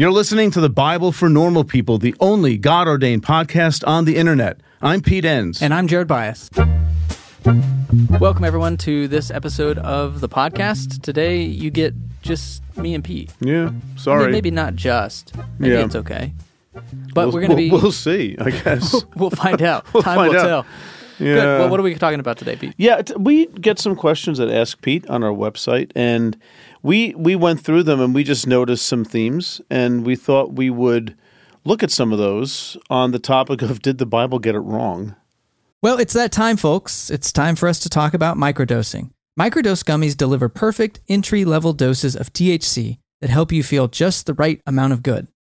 You're listening to the Bible for Normal People, the only God ordained podcast on the internet. I'm Pete Enns. And I'm Jared Byas. Welcome, everyone, to this episode of the podcast. Today, you get just me and Pete. yeah, sorry. Maybe not just. Maybe Yeah. it's okay. But We'll- we're going to we'll- be. We'll see, I guess. we'll find out. We'll Time find will out. tell. yeah. Good. Well, what are we talking about today, Pete? Yeah, t- we get some questions at Ask Pete on our website, and we we went through them and we just noticed some themes, and we thought we would look at some of those on the topic of did the Bible get it wrong? Well, it's that time, folks. It's time for us to talk about microdosing. Microdose gummies deliver perfect entry level doses of THC that help you feel just the right amount of good.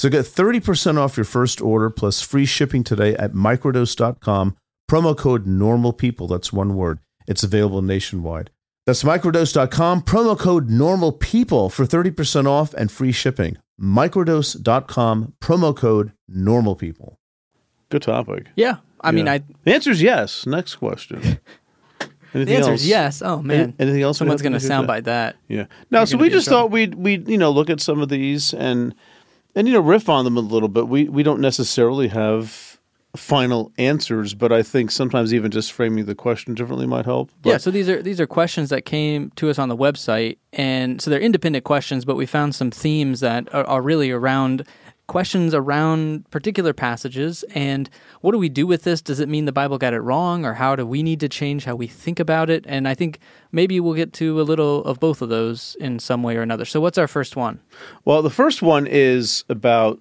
So get 30% off your first order plus free shipping today at microdose.com. Promo code normal people. That's one word. It's available nationwide. That's microdose.com, promo code normal people for 30% off and free shipping. Microdose.com, promo code normal people. Good topic. Yeah. I mean, I The answer is yes. Next question. Anything the answer else? is yes. Oh, man. Any- anything else? Someone's going to do that? that. Yeah. Now, so gonna we just trouble. thought we'd we you know look at some of these and and you know riff on them a little bit. We we don't necessarily have final answers, but I think sometimes even just framing the question differently might help. But, yeah, so these are these are questions that came to us on the website, and so they're independent questions, but we found some themes that are, are really around questions around particular passages and what do we do with this? Does it mean the Bible got it wrong, or how do we need to change how we think about it? And I think maybe we'll get to a little of both of those in some way or another. So, what's our first one? Well, the first one is about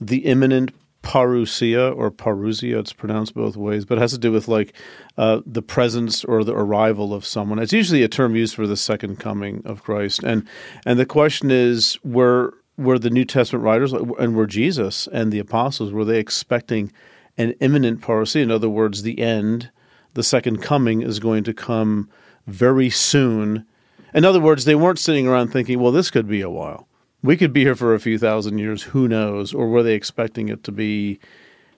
the imminent parousia or parousia. It's pronounced both ways, but it has to do with like uh, the presence or the arrival of someone. It's usually a term used for the second coming of Christ, and and the question is were were the New Testament writers and were Jesus and the apostles were they expecting an imminent parousia? In other words, the end, the second coming is going to come very soon. In other words, they weren't sitting around thinking, well, this could be a while. We could be here for a few thousand years, who knows? Or were they expecting it to be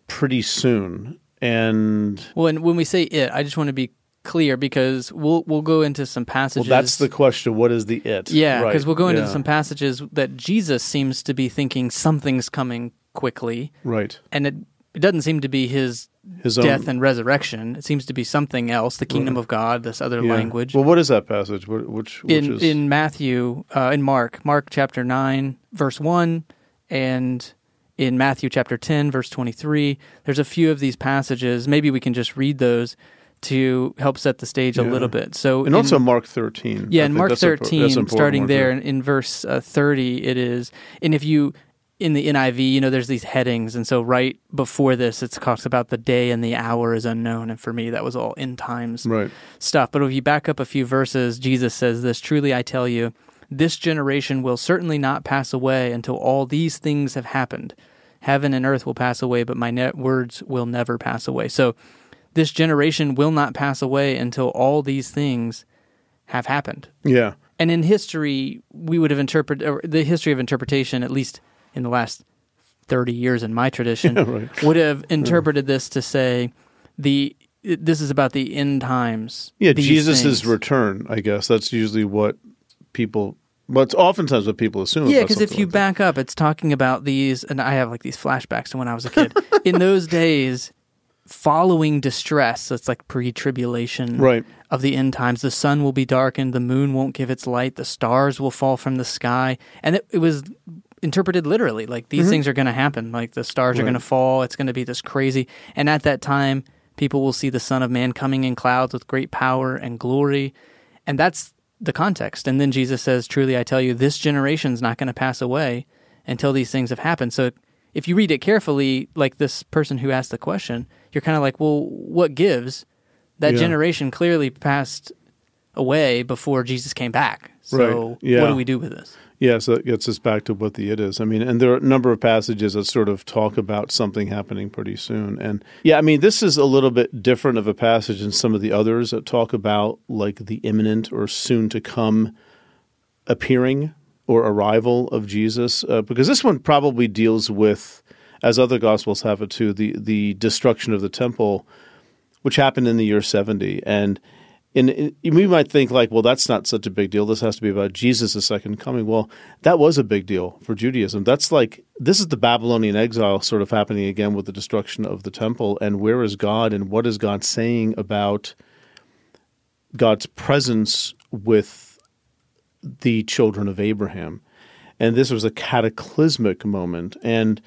pretty soon? And Well, when we say it, I just want to be clear because we'll we'll go into some well, passages. that's the question. What is the it? Yeah, Right, because we'll go into yeah, some passages that Jesus seems to be thinking something's coming quickly, Right. and it, it doesn't seem to be his His own death and resurrection. It seems to be something else, the kingdom of God, this other yeah. language. Well, what is that passage? Which which in is in Matthew, uh, in Mark, Mark chapter nine, verse one, and in Matthew chapter ten, verse twenty three. There's a few of these passages. Maybe we can just read those to help set the stage a little bit. So, and in- also Mark thirteen. yeah, I in Mark that's impor- that's 13, important starting there in, in verse uh, 30, it is, and if you, in the NIV, you know, there's these headings. And so right before this, it talks about the day and the hour is unknown. And for me, that was all end times Right. stuff. But if you back up a few verses, Jesus says this Truly I tell you, this generation will certainly not pass away until all these things have happened. Heaven and earth will pass away, but my net words will never pass away. So this generation will not pass away until all these things have happened. Yeah. And in history, we would have interpreted the history of interpretation, at least in the last thirty years in my tradition, right. would have interpreted this to say the this is about the end times. Yeah, Jesus' return. I guess that's usually what people. Well, it's oftentimes what people assume. Yeah, because if you like back up, it's talking about these, and I have like these flashbacks to when I was a kid. in those days, following distress, it's like pre-tribulation, Right. Of the end times, the sun will be darkened, the moon won't give its light, the stars will fall from the sky, and it, it was interpreted literally. Like these things are going to happen. Like the stars are Mm-hmm. Going to fall. It's going to be this crazy. And at that time, people will see the Son of Man coming in clouds with great power and glory, and that's the context. And then Jesus says, "Truly, I tell you, this generation's not going to pass away until these things have happened." So. If you read it carefully, like this person who asked the question, you're kind of like, well, what gives? That Yeah. generation clearly passed away before Jesus came back. So Right. Yeah. what do we do with this? Yeah, so that gets us back to what the it is. I mean, and there are a number of passages that sort of talk about something happening pretty soon. And yeah, I mean, this is a little bit different of a passage than some of the others that talk about like the imminent or soon to come appearing or arrival of Jesus, uh, because this one probably deals with, as other gospels have it too, the the destruction of the temple, which happened in the year seventy, and. And and we might think like, well, that's not such a big deal. This has to be about Jesus' second coming. Well, that was a big deal for Judaism. That's like this is the Babylonian exile sort of happening again with the destruction of the temple. And where is God? And what is God saying about God's presence with the children of Abraham? And this was a cataclysmic moment. And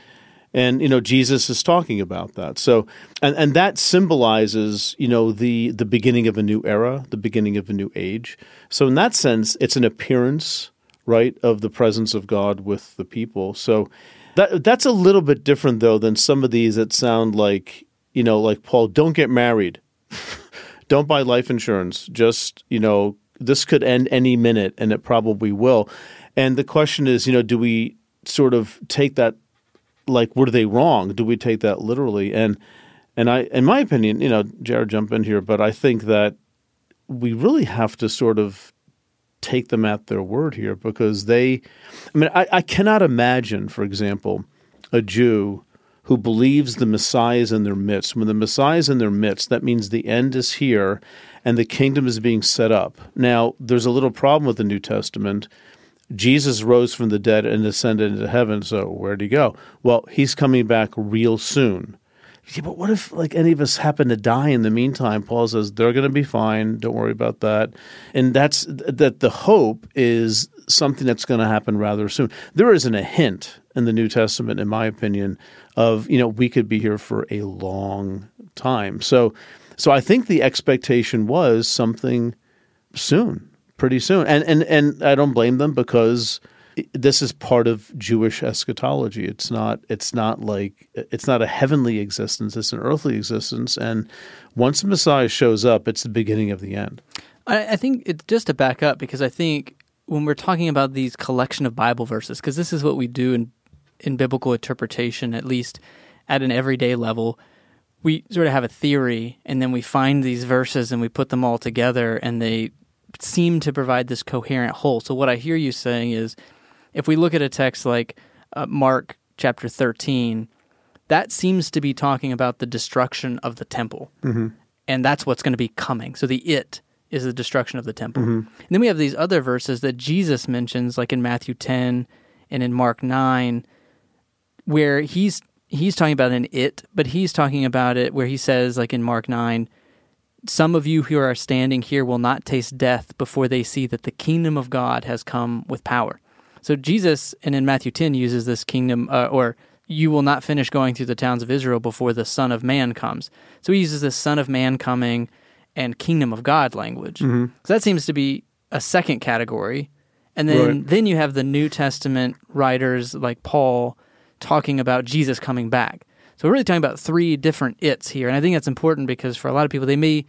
and you know Jesus is talking about that. So and and that symbolizes you know the the beginning of a new era, the beginning of a new age. So in that sense, it's an appearance, right, of the presence of God with the people. So that that's a little bit different though than some of these that sound like you know like Paul, don't get married, don't buy life insurance. Just you know this could end any minute, and it probably will. And the question is, you know, do we sort of take that like were they wrong? Do we take that literally? And and I, in my opinion, you know, Jared, jump in here, but I think that we really have to sort of take them at their word here because they, I mean, I, I cannot imagine, for example, a Jew who believes the Messiah is in their midst. When the Messiah is in their midst, that means the end is here and the kingdom is being set up. Now, there's a little problem with the New Testament. Jesus rose from the dead and ascended into heaven. So where'd he go? Well, he's coming back real soon. Yeah, but what if like any of us happen to die in the meantime? Paul says they're going to be fine. Don't worry about that. And that's that. The hope is something that's going to happen rather soon. There isn't a hint in the New Testament, in my opinion, of you know we could be here for a long time. So, so I think the expectation was something soon pretty soon. And and and I don't blame them because this is part of Jewish eschatology. It's not it's not like it's not a heavenly existence, it's an earthly existence and once the Messiah shows up, it's the beginning of the end. I, I think it's just to back up because I think when we're talking about these collection of Bible verses, because this is what we do in in biblical interpretation, at least at an everyday level, we sort of have a theory and then we find these verses and we put them all together and they seem to provide this coherent whole. So what I hear you saying is, if we look at a text like uh, Mark chapter thirteen, that seems to be talking about the destruction of the temple, mm-hmm. and that's what's going to be coming. So the it is the destruction of the temple. And then we have these other verses that Jesus mentions, like in Matthew ten and in Mark nine, where he's he's talking about an it, but he's talking about it where he says, like in Mark nine some of you who are standing here will not taste death before they see that the kingdom of God has come with power. So Jesus, and in Matthew 10, uses this kingdom, uh, or you will not finish going through the towns of Israel before the Son of Man comes. So he uses this Son of Man coming and kingdom of God language. So that seems to be a second category. And then, Right. then you have the New Testament writers like Paul talking about Jesus coming back. So we're really talking about three different its here, and I think that's important because for a lot of people, they may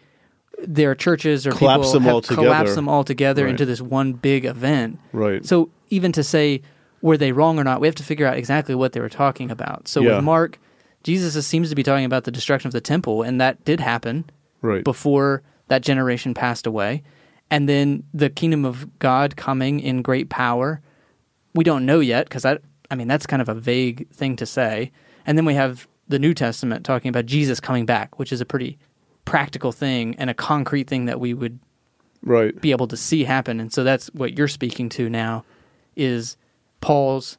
their churches or Collapse people them have all together. collapsed them all together Right. into this one big event. Right. So even to say were they wrong or not, we have to figure out exactly what they were talking about. So Yeah. with Mark, Jesus seems to be talking about the destruction of the temple, and that did happen right. before that generation passed away. And then the kingdom of God coming in great power. We don't know yet because that I mean that's kind of a vague thing to say. And then we have the New Testament talking about Jesus coming back, which is a pretty practical thing and a concrete thing that we would right. be able to see happen. And so that's what you're speaking to now is Paul's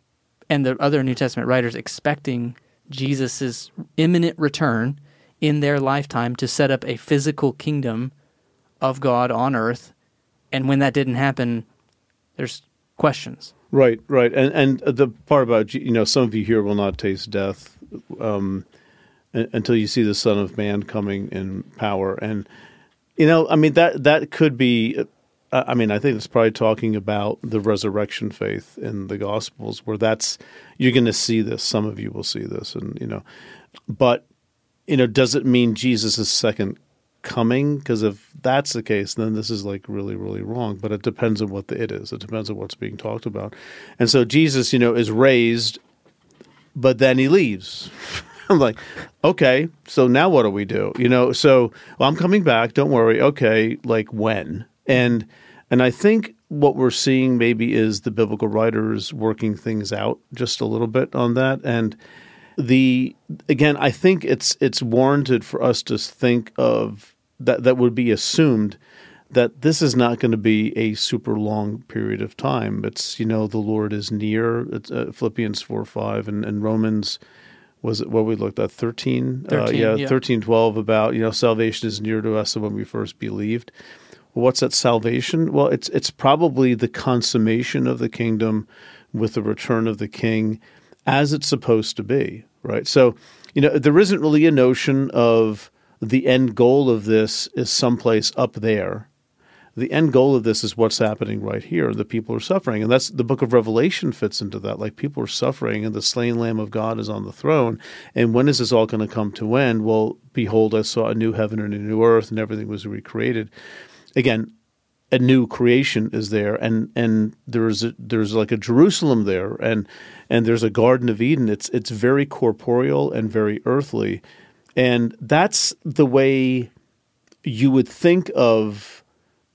and the other New Testament writers expecting Jesus' imminent return in their lifetime to set up a physical kingdom of God on earth. And when that didn't happen, there's questions. Right, right, and and the part about you know some of you here will not taste death um, until you see the Son of Man coming in power, and you know I mean that that could be. I mean, I think it's probably talking about the resurrection faith in the Gospels, where that's you're going to see this. Some of you will see this, and you know, but you know, does it mean Jesus' second coming? Because if that's the case, then this is like really, really wrong. But it depends on what the it is. It depends on what's being talked about. And so Jesus, you know, is raised, but then he leaves. I'm like, okay, so now what do we do? You know, so well, I'm coming back. Don't worry. Okay, like when? And and I think what we're seeing maybe is the biblical writers working things out just a little bit on that. And the again, I think it's it's warranted for us to think of that that would be assumed that this is not going to be a super long period of time. It's you know the Lord is near. It's uh, Philippians four five and, and Romans was it what we looked at 13, 13 uh, yeah, yeah. 13 12 about you know salvation is near to us than when we first believed. Well, what's that salvation? Well it's it's probably the consummation of the kingdom with the return of the king as it's supposed to be right? So you know there isn't really a notion of the end goal of this is someplace up there the end goal of this is what's happening right here. The people are suffering. And that's the book of Revelation fits into that. Like people are suffering and the slain lamb of God is on the throne. And when is this all going to come to end? Well, behold, I saw a new heaven and a new earth and everything was recreated. Again, a new creation is there and and there's a, there's like a Jerusalem there and and there's a garden of Eden it's it's very corporeal and very earthly and that's the way you would think of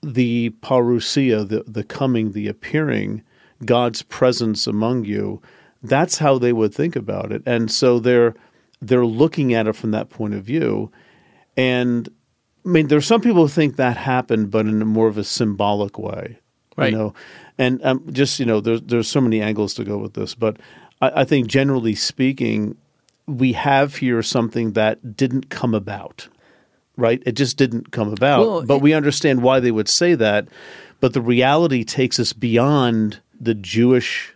the parousia, the, the coming, the appearing, God's presence among you, that's how they would think about it. And so they're they're looking at it from that point of view. And I mean, there's some people who think that happened, but in a more of a symbolic way. Right. You know, and um, just you know, there's there's so many angles to go with this, but I, I think generally speaking, we have here something that didn't come about right? It just didn't come about. Well, but it- we understand why they would say that. But the reality takes us beyond the Jewish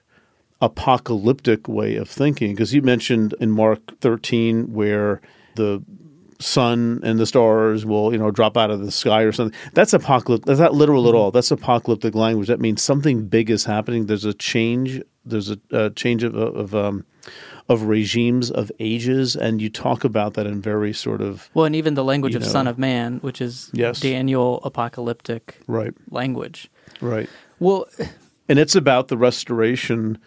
apocalyptic way of thinking. Because you mentioned in Mark 13 where the sun and the stars will, you know, drop out of the sky or something. That's apocalyptic. That's not literal at all. That's apocalyptic language. That means something big is happening. There's a change. There's a, a change of, of um, of regimes of ages, and you talk about that in very sort of Well, and even the language of know. Son of Man, which is Yes. Daniel apocalyptic right, language. right. Well, and it's about the restoration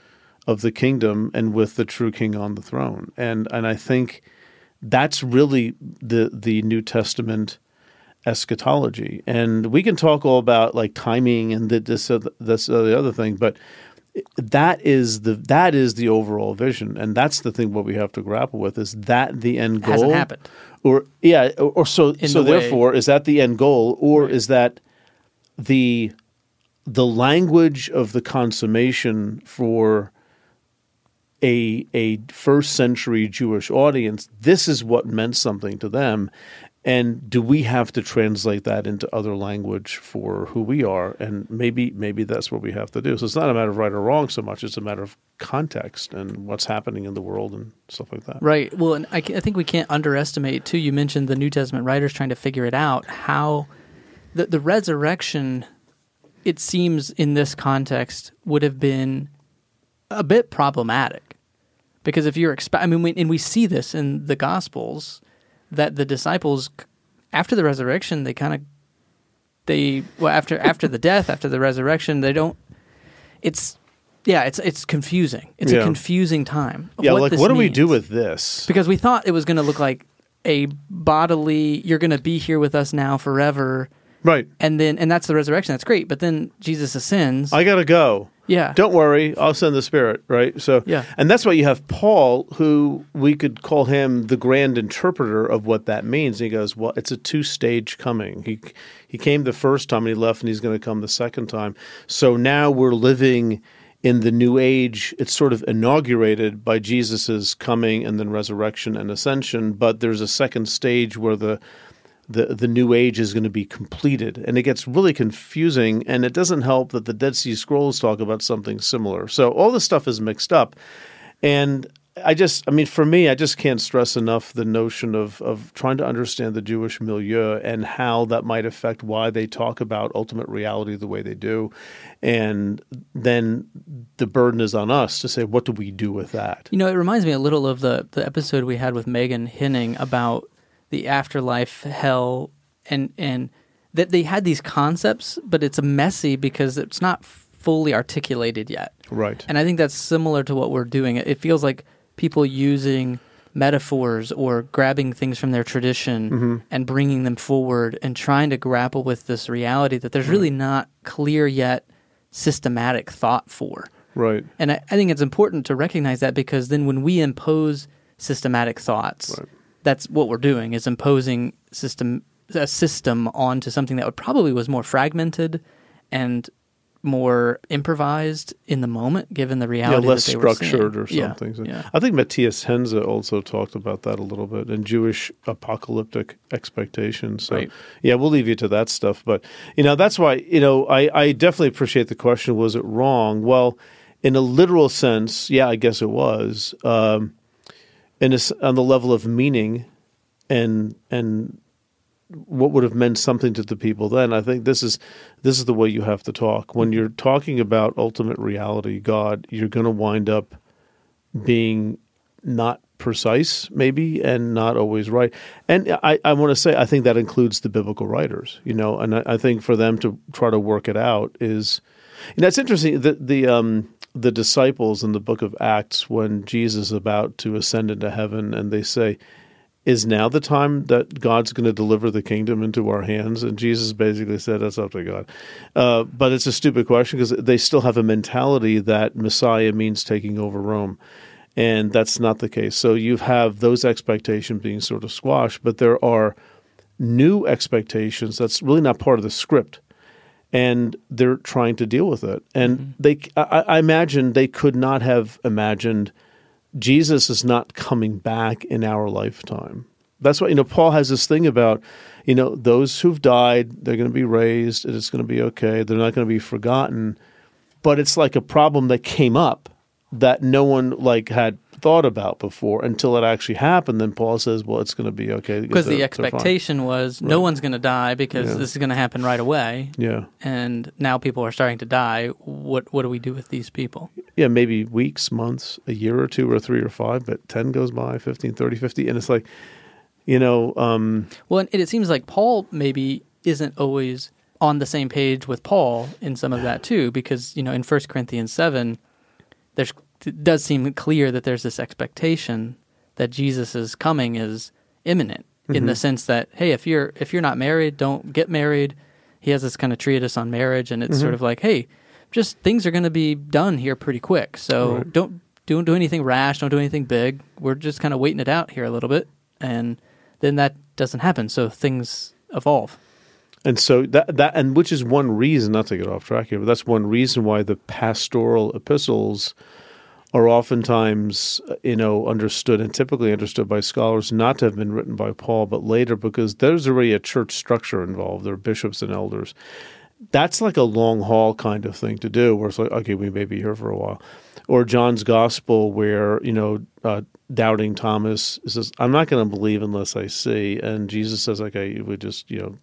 of the kingdom and with the true king on the throne and and I think that's really the the New Testament eschatology and we can talk all about like timing and the, this uh, this uh, the other thing but that is the that is the overall vision and that's the thing what we have to grapple with is that the end goal Hasn't happened. or yeah or, or so In so the therefore is that the end goal or is that the the language of the consummation for a a first century Jewish audience, this is what meant something to them. And do we have to translate that into other language for who we are? And maybe maybe that's what we have to do. So it's not a matter of right or wrong so much; it's a matter of context and what's happening in the world and stuff like that. Right. Well, and I, I think we can't underestimate too. You mentioned the New Testament writers trying to figure it out. How the the resurrection, it seems in this context, would have been a bit problematic because if you're I mean, we, and we see this in the Gospels that the disciples after the resurrection they kind of they well after after the death after the resurrection they don't it's yeah it's it's confusing. It's a confusing time Yeah, what like what do we do with this? because we thought it was going to look like a bodily you're going to be here with us now forever. Right. and then and that's the resurrection. That's great. But then jesus ascends. I gotta go. Yeah Don't worry, I'll send the Spirit, right? So, Yeah. and that's why you have Paul, who we could call him the grand interpreter of what that means. he goes, "Well, it's a two-stage coming. He he came the first time and he left, and he's going to come the second time. So now we're living in the new age. It's sort of inaugurated by Jesus's coming and then resurrection and ascension. But there's a second stage where the the the new age is going to be completed. And it gets really confusing and it doesn't help that the dead sea scrolls talk about something similar. So all this stuff is mixed up. And i just i mean for me i just can't stress enough the notion of of trying to understand the jewish milieu and how that might affect why they talk about ultimate reality the way they do. And then the burden is on us to say what do we do with that? You know, it reminds me a little of the the episode we had with Meghan Henning about the afterlife, hell, and and that they had these concepts, but it's messy because it's not fully articulated yet. Right. And I think that's similar to what we're doing. It feels like people using metaphors or grabbing things from their tradition Mm-hmm. and bringing them forward and trying to grapple with this reality that there's really not clear yet systematic thought for. Right. And I, I think it's important to recognize that because then when we impose systematic thoughts, Right. That's what we're doing is imposing system a system onto something that would probably was more fragmented and more improvised in the moment, given the Yeah, reality. less that they were Yeah, less structured or something. So Yeah. I think Matthias Henze also talked about that a little bit in Jewish apocalyptic expectations. So Right. yeah, we'll leave you to that stuff. But you know, that's why, you know, I, I definitely appreciate the question, was it wrong? Well, in a literal sense, yeah, I guess it was. Um in a s on the level of meaning and and what would have meant something to the people then. I think this is this is the way you have to talk. When you're talking about ultimate reality, God, you're going to wind up being not precise, maybe, and not always right. And I, I want to say, I think that includes the biblical writers, you know, and I, I think for them to try to work it out is, and that's interesting. The the um the disciples in the book of Acts when Jesus is about to ascend into heaven, and they say, is now the time that God's going to deliver the kingdom into our hands? And Jesus basically said, that's up to God. Uh, but it's a stupid question because they still have a mentality that Messiah means taking over Rome. And that's not the case. So you have those expectations being sort of squashed, but there are new expectations that's really not part of the script. And they're trying to deal with it. And mm-hmm. they, I, I imagine they could not have imagined Jesus is not coming back in our lifetime. That's why you know Paul has this thing about you know those who've died they're going to be raised and it's going to be okay they're not going to be forgotten but it's like a problem that came up that no one like had thought about before until it actually happened then Paul says well it's going to be okay Because the they're- they're fine. expectation was no one's going to die because Yeah. this is going to happen right away. yeah And now people are starting to die. What what do we do with these people? yeah maybe weeks months a year or two or three or five but 10 goes by 15 30 50 and it's like you know um Well, and it seems like Paul maybe isn't always on the same page with Paul in some of that too, because you know in First Corinthians seven, there's it does seem clear that there's this expectation that Jesus' coming is imminent in the mm-hmm. sense that hey, if you're if you're not married, don't get married. He has this kind of treatise on marriage, and it's sort mm-hmm. of like hey, just things are going to be done here pretty quick, so Right. don't don't do anything rash, don't do anything big. We're just kind of waiting it out here a little bit, and then that doesn't happen. So things evolve. And so that that and which is one reason not to get off track here, but that's one reason why the pastoral epistles are oftentimes you know understood and typically understood by scholars not to have been written by Paul, but later because there's already a church structure involved. There are bishops and elders. That's like a long haul kind of thing to do, where it's like, okay, we may be here for a while. Or John's Gospel, where you know, uh, doubting Thomas says, "I'm not going to believe unless I see," and Jesus says, "Okay, would just you know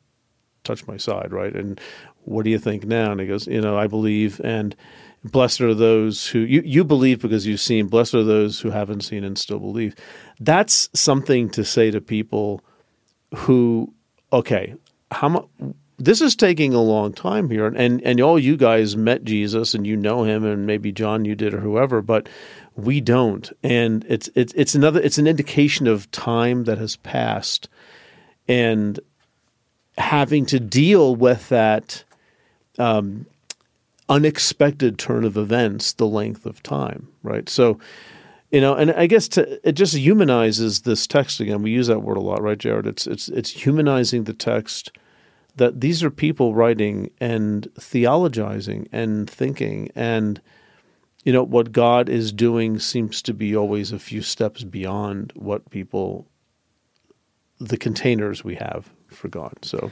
touch my side, right? And what do you think now? And he goes, you know, I believe, and blessed are those who you, you believe because you've seen. Blessed are those who haven't seen and still believe. That's something to say to people who, okay, how much. This is taking a long time here, and, and and all you guys met Jesus and you know him, and maybe John you did or whoever, but we don't, and it's it's it's another it's an indication of time that has passed, and having to deal with that um, unexpected turn of events, the length of time, right? So, you know, and I guess to, it just humanizes this text again. We use that word a lot, right, Jared? It's it's it's humanizing the text. That these are people writing and theologizing and thinking, and you know what God is doing seems to be always a few steps beyond what people, the containers we have for God. So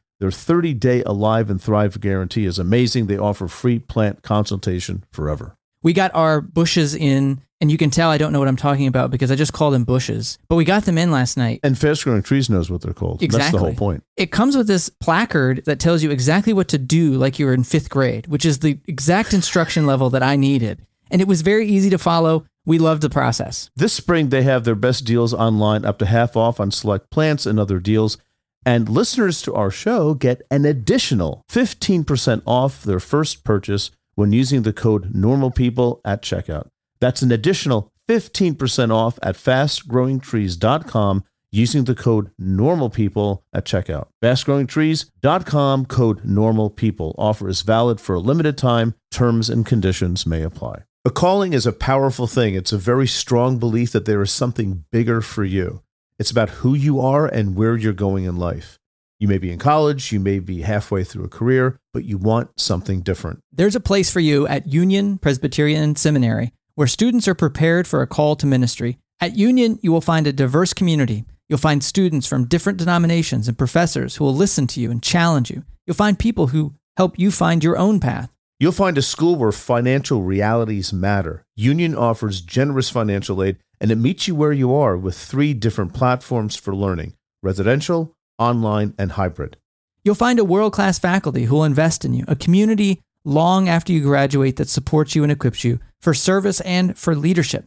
Their 30 day Alive and Thrive guarantee is amazing. They offer free plant consultation forever. We got our bushes in, and you can tell I don't know what I'm talking about because I just called them bushes. But we got them in last night. And Fast Growing Trees knows what they're called. Exactly. That's the whole point. It comes with this placard that tells you exactly what to do, like you were in fifth grade, which is the exact instruction level that I needed. And it was very easy to follow. We loved the process. This spring, they have their best deals online, up to half off on select plants and other deals. And listeners to our show get an additional 15% off their first purchase when using the code NORMALPEOPLE at checkout. That's an additional 15% off at fastgrowingtrees.com using the code NORMALPEOPLE at checkout. Fastgrowingtrees.com code NORMALPEOPLE. Offer is valid for a limited time. Terms and conditions may apply. A calling is a powerful thing. It's a very strong belief that there is something bigger for you. It's about who you are and where you're going in life. You may be in college, you may be halfway through a career, but you want something different. There's a place for you at Union Presbyterian Seminary where students are prepared for a call to ministry. At Union, you will find a diverse community. You'll find students from different denominations and professors who will listen to you and challenge you. You'll find people who help you find your own path. You'll find a school where financial realities matter. Union offers generous financial aid and it meets you where you are with three different platforms for learning residential, online, and hybrid. You'll find a world class faculty who will invest in you, a community long after you graduate that supports you and equips you for service and for leadership.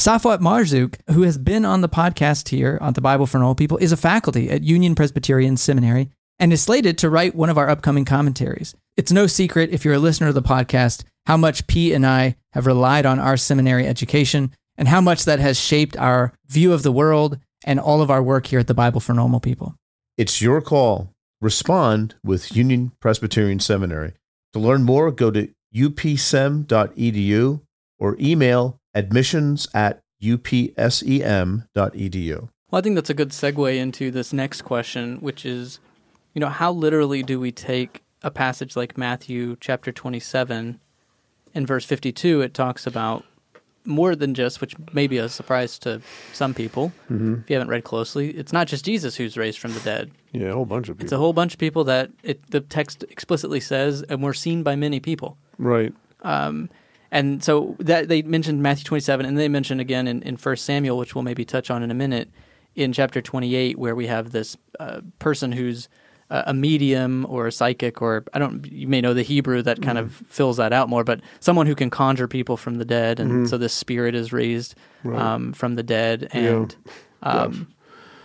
Safwat Marzouk, who has been on the podcast here on the Bible for Normal People, is a faculty at Union Presbyterian Seminary and is slated to write one of our upcoming commentaries. It's no secret, if you're a listener of the podcast, how much P and I have relied on our seminary education and how much that has shaped our view of the world and all of our work here at the Bible for Normal People. It's your call. Respond with Union Presbyterian Seminary. To learn more, go to upsem.edu or email admissions at upsem.edu. Well, I think that's a good segue into this next question, which is, you know, how literally do we take a passage like Matthew chapter 27 in verse 52? It talks about more than just, which may be a surprise to some people Mm-hmm. if you haven't read closely. It's not just Jesus who's raised from the dead. Yeah, a whole bunch of people. It's a whole bunch of people that it, the text explicitly says, and were seen by many people. right. Um, and so that they mentioned Matthew 27, and they mentioned again in, in 1 Samuel, which we'll maybe touch on in a minute, in chapter 28, where we have this uh, person who's a medium or a psychic, or I don't, you may know the Hebrew that kind of fills that out more, but someone who can conjure people from the dead. And so this spirit is raised Right. um, from the dead. Yeah. And um,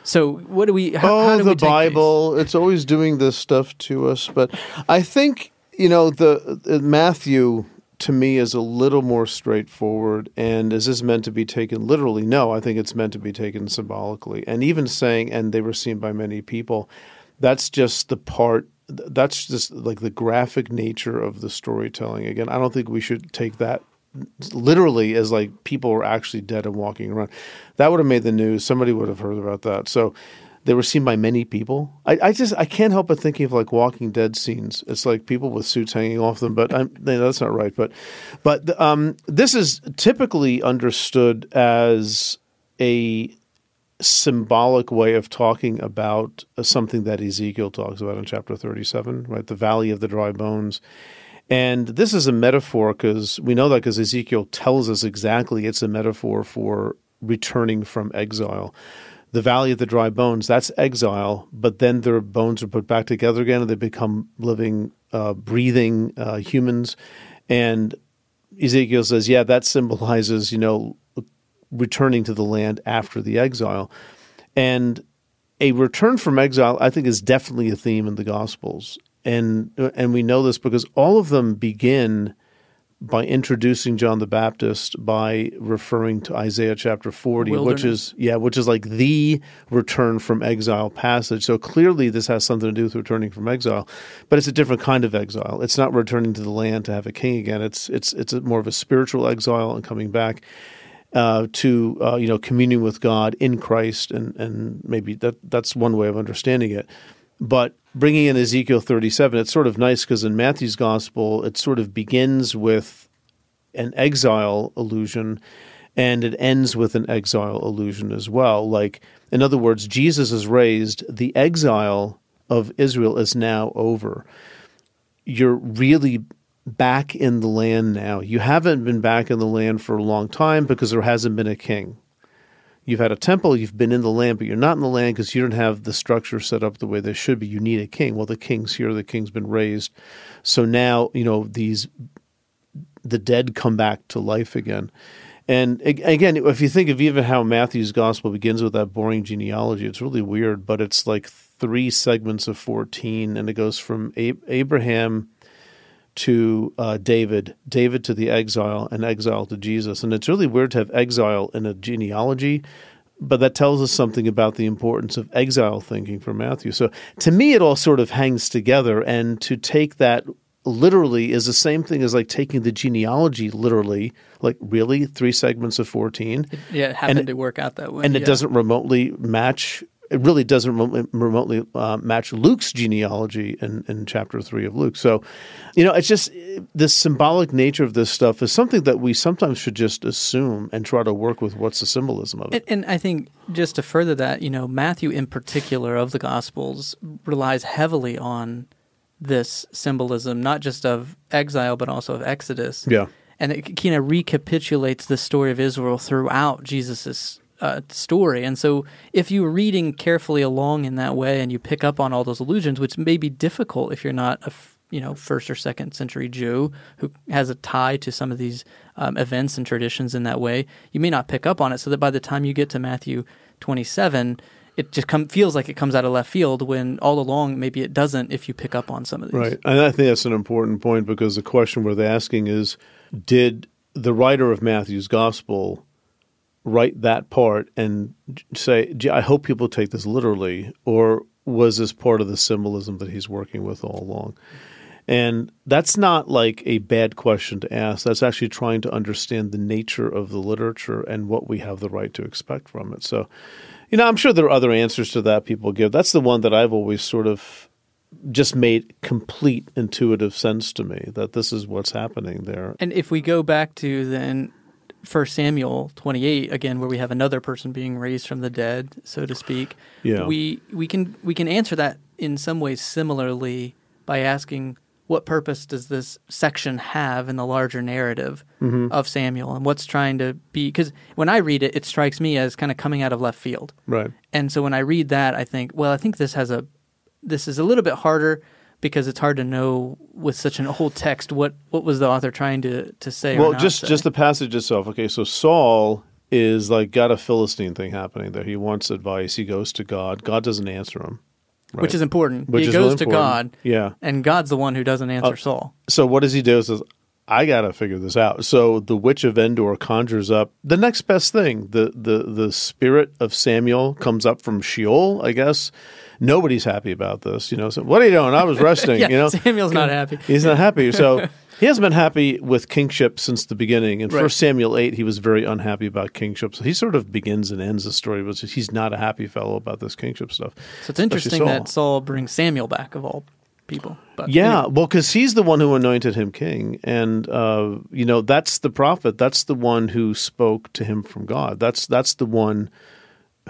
so, what do we, how, oh, how do the we these? Bible. It's always doing this stuff to us. But I think, you know, the uh, Matthew to me is a little more straightforward. And is this meant to be taken literally? No, I think it's meant to be taken symbolically. And even saying, and they were seen by many people, that's just the part. That's just like the graphic nature of the storytelling. Again, I don't think we should take that literally as like people were actually dead and walking around. That would have made the news. Somebody would have heard about that. So they were seen by many people. I, I just I can't help but thinking of like Walking Dead scenes. It's like people with suits hanging off them, but I'm, that's not right. But but um, this is typically understood as a symbolic way of talking about uh, something that Ezekiel talks about in chapter 37, right? The valley of the dry bones. And this is a metaphor because we know that because Ezekiel tells us exactly it's a metaphor for returning from exile. The valley of the dry bones, that's exile, but then their bones are put back together again and they become living, uh, breathing uh, humans. And Ezekiel says, yeah, that symbolizes, you know, returning to the land after the exile. And a return from exile, I think, is definitely a theme in the Gospels. And and we know this because all of them begin by introducing John the Baptist by referring to Isaiah chapter 40, which is yeah, which is like the return from exile passage. So clearly this has something to do with returning from exile, but it's a different kind of exile. It's not returning to the land to have a king again. It's it's it's a more of a spiritual exile and coming back uh, to uh, you know communion with God in Christ, and and maybe that that's one way of understanding it. But bringing in Ezekiel 37, it's sort of nice because in Matthew's gospel, it sort of begins with an exile illusion, and it ends with an exile illusion as well. Like in other words, Jesus is raised. The exile of Israel is now over. You're really back in the land now. You haven't been back in the land for a long time because there hasn't been a king. You've had a temple, you've been in the land, but you're not in the land because you don't have the structure set up the way they should be. You need a king. Well, the king's here, the king's been raised. So now, you know, these the dead come back to life again. And again, if you think of even how Matthew's gospel begins with that boring genealogy, it's really weird, but it's like three segments of 14, and it goes from Abraham to uh, David, David to the exile, and exile to Jesus. And it's really weird to have exile in a genealogy, but that tells us something about the importance of exile thinking for Matthew. So to me, it all sort of hangs together. And to take that literally is the same thing as like taking the genealogy literally, like really three segments of 14. Yeah, it happened and, to work out that way. And yeah. it doesn't remotely match it really doesn't remotely uh, match Luke's genealogy in, in chapter three of Luke. So, you know, it's just the symbolic nature of this stuff is something that we sometimes should just assume and try to work with what's the symbolism of it. And, and I think just to further that, you know, Matthew in particular of the Gospels relies heavily on this symbolism, not just of exile, but also of Exodus. Yeah. And it kind of recapitulates the story of Israel throughout Jesus's uh, story. And so, if you're reading carefully along in that way, and you pick up on all those allusions, which may be difficult if you're not a you know first or second century Jew who has a tie to some of these um, events and traditions in that way, you may not pick up on it. So that by the time you get to Matthew 27, it just come, feels like it comes out of left field when all along maybe it doesn't if you pick up on some of these. Right, and I think that's an important point because the question we're asking is, did the writer of Matthew's gospel write that part and say, I hope people take this literally, or was this part of the symbolism that he's working with all along? And that's not like a bad question to ask. That's actually trying to understand the nature of the literature and what we have the right to expect from it. So, you know, I'm sure there are other answers to that people give. That's the one that I've always sort of just made complete intuitive sense to me that this is what's happening there. And if we go back to then First Samuel 28 again where we have another person being raised from the dead so to speak yeah. we we can we can answer that in some ways similarly by asking what purpose does this section have in the larger narrative mm-hmm. of Samuel and what's trying to be because when I read it it strikes me as kind of coming out of left field right and so when I read that I think well I think this has a this is a little bit harder because it's hard to know with such an old text what what was the author trying to to say. Well, just say. just the passage itself. Okay, so Saul is like got a Philistine thing happening there. He wants advice. He goes to God. God doesn't answer him. Right? Which is important. Which he is goes to God. Yeah. And God's the one who doesn't answer uh, Saul. So what does he do? He says, I got to figure this out. So the witch of Endor conjures up the next best thing. The the the spirit of Samuel comes up from Sheol, I guess. Nobody's happy about this, you know. So what are you doing? I was resting, yeah, you know. Samuel's not happy. He's not happy. So he hasn't been happy with kingship since the beginning. In right. First Samuel eight, he was very unhappy about kingship. So he sort of begins and ends the story, but he's not a happy fellow about this kingship stuff. So it's interesting Saul. that Saul brings Samuel back of all people. But yeah, anyway. well, because he's the one who anointed him king, and uh, you know that's the prophet. That's the one who spoke to him from God. That's that's the one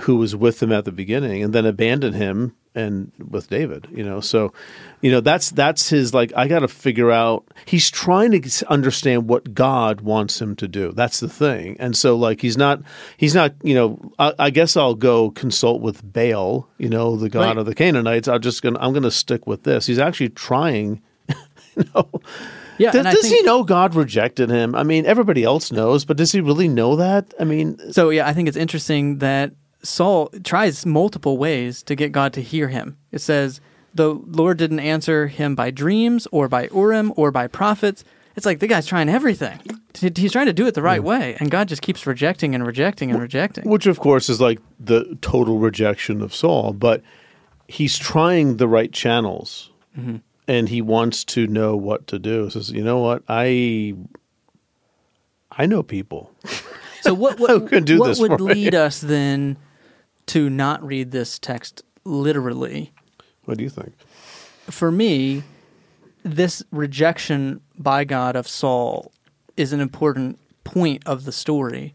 who was with him at the beginning and then abandoned him and with David, you know. So, you know, that's that's his like I got to figure out he's trying to understand what God wants him to do. That's the thing. And so like he's not he's not, you know, I, I guess I'll go consult with Baal, you know, the god right. of the Canaanites. I'm just going to I'm going to stick with this. He's actually trying you know yeah, does, does think, he know God rejected him? I mean, everybody else knows, but does he really know that? I mean, so yeah, I think it's interesting that Saul tries multiple ways to get God to hear him. It says, the Lord didn't answer him by dreams or by Urim or by prophets. It's like the guy's trying everything. He's trying to do it the right yeah. way, and God just keeps rejecting and rejecting and rejecting. Which, of course, is like the total rejection of Saul. But he's trying the right channels, mm-hmm. and he wants to know what to do. He says, "You know what? I I know people. So what what, what would lead us then to not read this text literally. What do you think? For me, this rejection by God of Saul is an important point of the story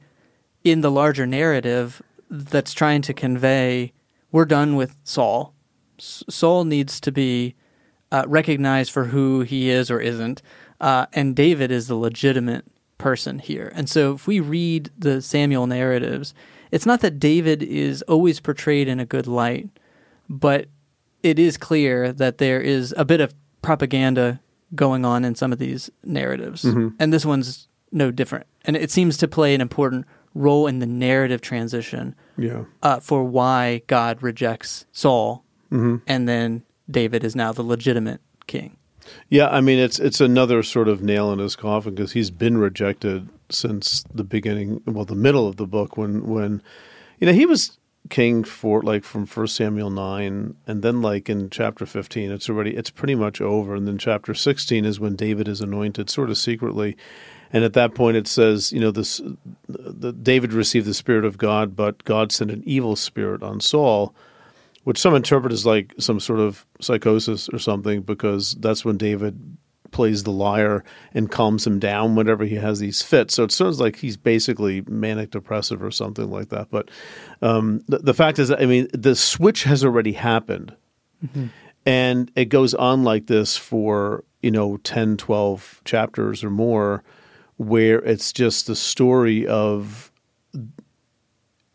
in the larger narrative that's trying to convey we're done with Saul. Saul needs to be uh, recognized for who he is or isn't, uh, and David is the legitimate person here. And so, if we read the Samuel narratives, it's not that David is always portrayed in a good light, but it is clear that there is a bit of propaganda going on in some of these narratives, and this one's no different. And it seems to play an important role in the narrative transition Yeah. uh, for why God rejects Saul, and then David is now the legitimate king. Yeah, I mean it's it's another sort of nail in his coffin because he's been rejected since the beginning, well, the middle of the book when when you know he was king for like from First Samuel nine, and then like in chapter fifteen, it's already it's pretty much over, and then chapter sixteen is when David is anointed, sort of secretly. And at that point, it says, you know, this the, David received the spirit of God, but God sent an evil spirit on Saul, which some interpret as like some sort of psychosis or something, because that's when David plays the lyre and calms him down whenever he has these fits. So it sounds like he's basically manic depressive or something like that. But um, the, the fact is, I mean, the switch has already happened. And it goes on like this for, you know, 10, 12 chapters or more, where it's just the story of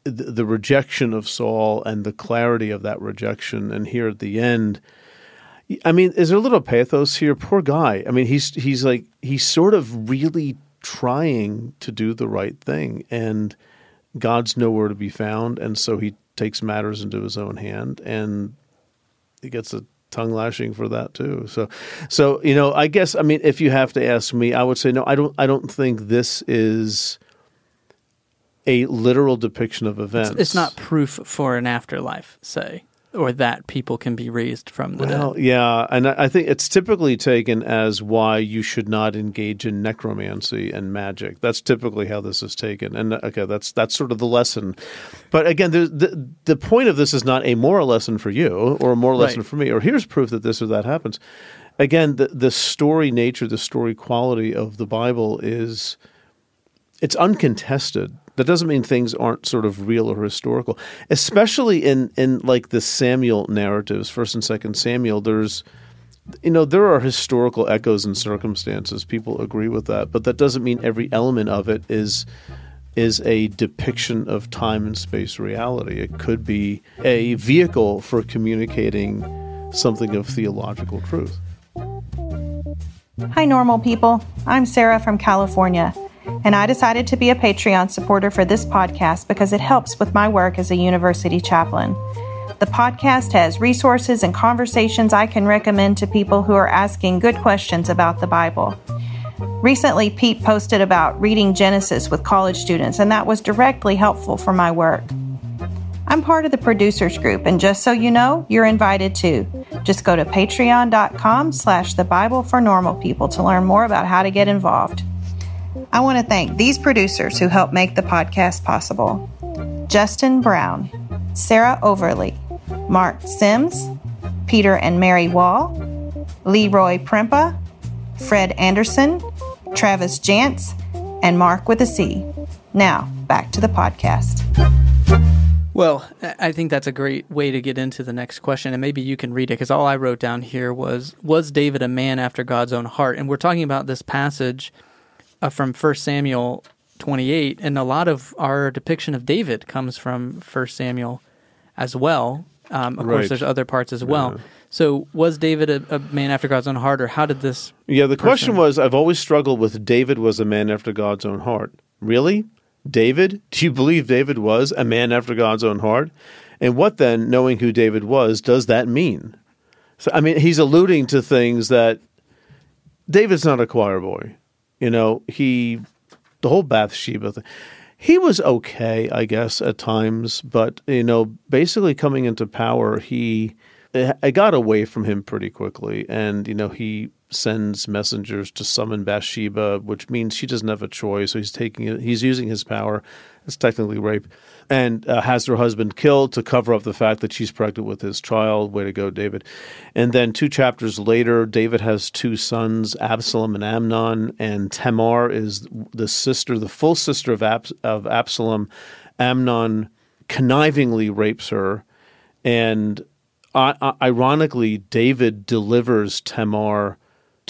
the rejection of Saul and the clarity of that rejection. And here at the end, I mean, is there a little pathos here? Poor guy. I mean, he's he's like he's sort of really trying to do the right thing, and God's nowhere to be found, and so he takes matters into his own hand, and he gets a tongue lashing for that too. So, so you know, I guess I mean, if you have to ask me, I would say no. I don't. I don't think this is a literal depiction of events. It's not proof for an afterlife, say, or that people can be raised from the Well, dead. yeah, and I think it's typically taken as why you should not engage in necromancy and magic. That's typically how this is taken, and okay, that's that's sort of the lesson. But again, the the, the point of this is not a moral lesson for you or a moral lesson Right. for me, or here's proof that this or that happens. Again, the the story nature, the story quality of the Bible is it's uncontested. That doesn't mean things aren't sort of real or historical, especially in in like the Samuel narratives, First and Second Samuel. There's, you know, there are historical echoes and circumstances. People agree with that, but that doesn't mean every element of it is is a depiction of time and space reality. It could be a vehicle for communicating something of theological truth. Hi, normal people. I'm Sarah from California, and I decided to be a Patreon supporter for this podcast because it helps with my work as a university chaplain. The podcast has resources and conversations I can recommend to people who are asking good questions about the Bible. Recently, Pete posted about reading Genesis with college students, and that was directly helpful for my work. I'm part of the producers group, and just so you know, you're invited too. Just go to patreon.com slash the Bible for normal people to learn more about how to get involved. I want to thank these producers who help make the podcast possible. Justin Brown, Sarah Overly, Mark Sims, Peter and Mary Wall, Leroy Prempa, Fred Anderson, Travis Jantz, and Mark with a C. Now, back to the podcast. Well, I think that's a great way to get into the next question, and maybe you can read it because all I wrote down here was Was David a man after God's own heart? And we're talking about this passage uh, from 1 Samuel 28, and a lot of our depiction of David comes from 1 Samuel as well. Um, of Right. course, there's other parts as well. So, was David a, a man after God's own heart, or how did this? Yeah, the question was I've always struggled with David was a man after God's own heart. Really? David? Do you believe David was a man after God's own heart? And what then, knowing who David was, does that mean? So, I mean, he's alluding to things that David's not a choir boy. You know, he, the whole Bathsheba thing, he was okay, I guess, at times, but, you know, basically coming into power, he, I got away from him pretty quickly. And, you know, he sends messengers to summon Bathsheba, which means she doesn't have a choice. So he's taking it, he's using his power. It's technically rape. And uh, has her husband killed to cover up the fact that she's pregnant with his child. Way to go, David. And then two chapters later, David has two sons, Absalom and Amnon. And Tamar is the sister, the full sister of, of Absalom. Amnon connivingly rapes her and ironically, David delivers Tamar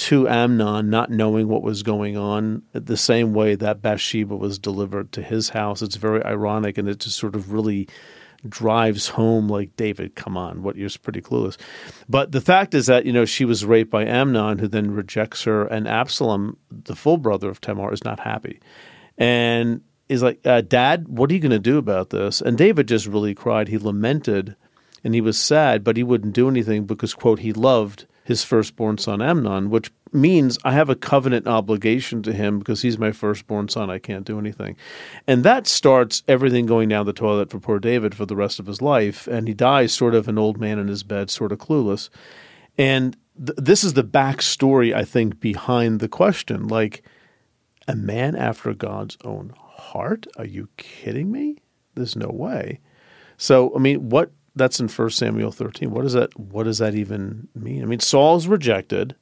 to Amnon, not knowing what was going on, the same way that Bathsheba was delivered to his house. It's very ironic, and it just sort of really drives home like David, come on, what you're pretty clueless. But the fact is that you know she was raped by Amnon, who then rejects her, and Absalom, the full brother of Tamar, is not happy, and is like, uh, "Dad, what are you going to do about this?" And David just really cried. He lamented, and he was sad, but he wouldn't do anything because, quote, he loved his firstborn son Amnon, which means I have a covenant obligation to him because he's my firstborn son. I can't do anything. And that starts everything going down the toilet for poor David for the rest of his life. And he dies sort of an old man in his bed, sort of clueless. And th- this is the backstory, I think, behind the question. Like, a man after God's own heart? Are you kidding me? There's no way. So, I mean, what that's in First Samuel 13. What does that what does that even mean? I mean, Saul's rejected,